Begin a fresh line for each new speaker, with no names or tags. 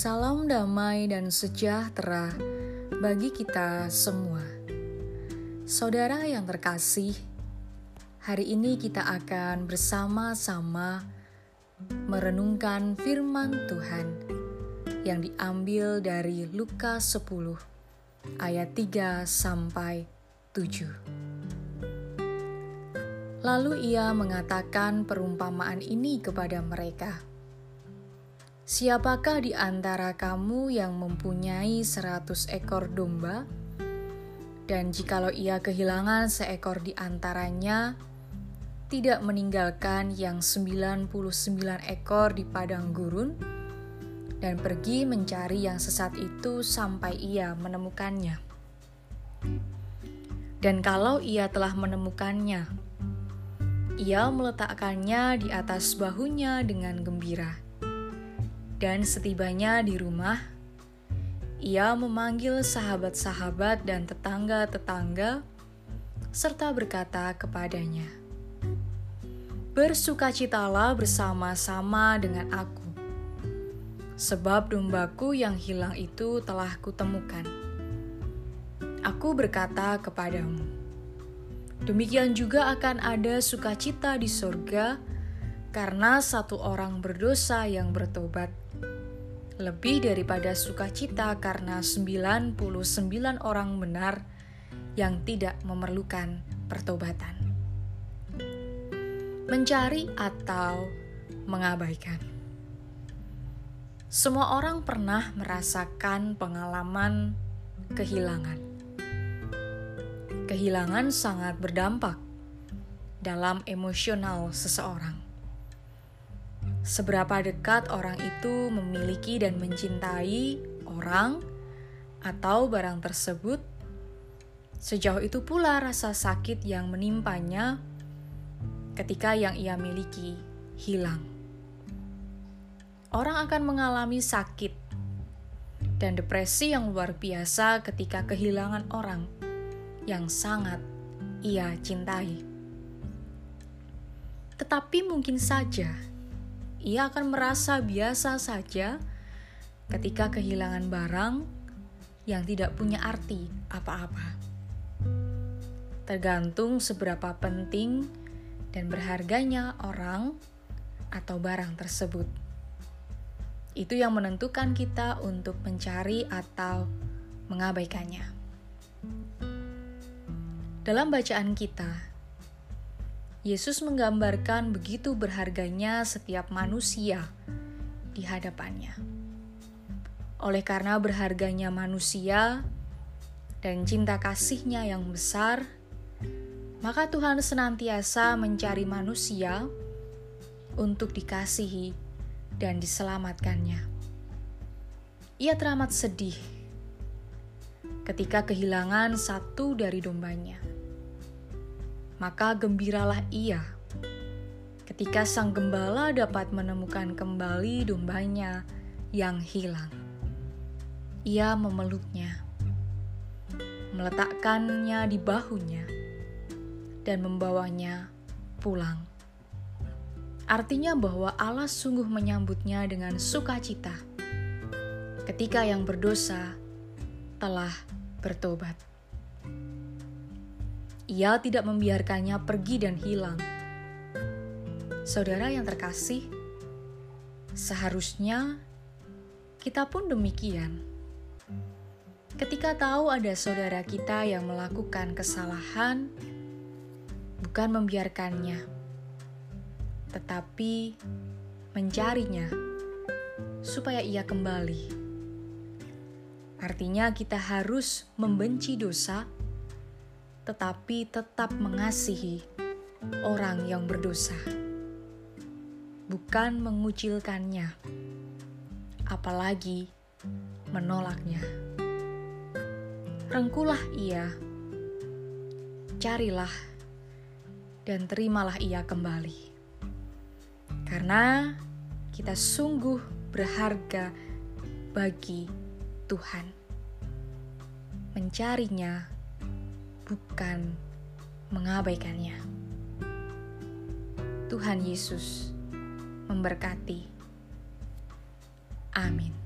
Salam damai dan sejahtera bagi kita semua. Saudara yang terkasih, hari ini kita akan bersama-sama merenungkan firman Tuhan yang diambil dari Lukas 10 ayat 3 sampai 7. Lalu ia mengatakan perumpamaan ini kepada mereka. Siapakah di antara kamu yang mempunyai seratus ekor domba? Dan jikalau ia kehilangan seekor di antaranya, tidak meninggalkan yang 99 ekor di padang gurun, dan pergi mencari yang sesat itu sampai ia menemukannya. Dan kalau ia telah menemukannya, ia meletakkannya di atas bahunya dengan gembira dan setibanya di rumah, ia memanggil sahabat-sahabat dan tetangga-tetangga, serta berkata kepadanya, "Bersukacitalah bersama-sama dengan aku, sebab dombaku yang hilang itu telah kutemukan." Aku berkata kepadamu, demikian juga akan ada sukacita di sorga karena satu orang berdosa yang bertobat lebih daripada sukacita karena 99 orang benar yang tidak memerlukan pertobatan. Mencari atau mengabaikan. Semua orang pernah merasakan pengalaman kehilangan. Kehilangan sangat berdampak dalam emosional seseorang seberapa dekat orang itu memiliki dan mencintai orang atau barang tersebut. Sejauh itu pula rasa sakit yang menimpanya ketika yang ia miliki hilang. Orang akan mengalami sakit dan depresi yang luar biasa ketika kehilangan orang yang sangat ia cintai. Tetapi mungkin saja ia akan merasa biasa saja ketika kehilangan barang yang tidak punya arti apa-apa. Tergantung seberapa penting dan berharganya orang atau barang tersebut. Itu yang menentukan kita untuk mencari atau mengabaikannya. Dalam bacaan kita, Yesus menggambarkan begitu berharganya setiap manusia di hadapannya. Oleh karena berharganya manusia dan cinta kasihnya yang besar, maka Tuhan senantiasa mencari manusia untuk dikasihi dan diselamatkannya. Ia teramat sedih ketika kehilangan satu dari dombanya maka gembiralah ia ketika sang gembala dapat menemukan kembali dombanya yang hilang. Ia memeluknya, meletakkannya di bahunya, dan membawanya pulang. Artinya bahwa Allah sungguh menyambutnya dengan sukacita ketika yang berdosa telah bertobat. Ia tidak membiarkannya pergi dan hilang. Saudara yang terkasih, seharusnya kita pun demikian. Ketika tahu ada saudara kita yang melakukan kesalahan, bukan membiarkannya, tetapi mencarinya supaya ia kembali. Artinya, kita harus membenci dosa tetapi tetap mengasihi orang yang berdosa, bukan mengucilkannya, apalagi menolaknya. Rengkulah ia, carilah, dan terimalah ia kembali, karena kita sungguh berharga bagi Tuhan. Mencarinya bukan mengabaikannya. Tuhan Yesus memberkati. Amin.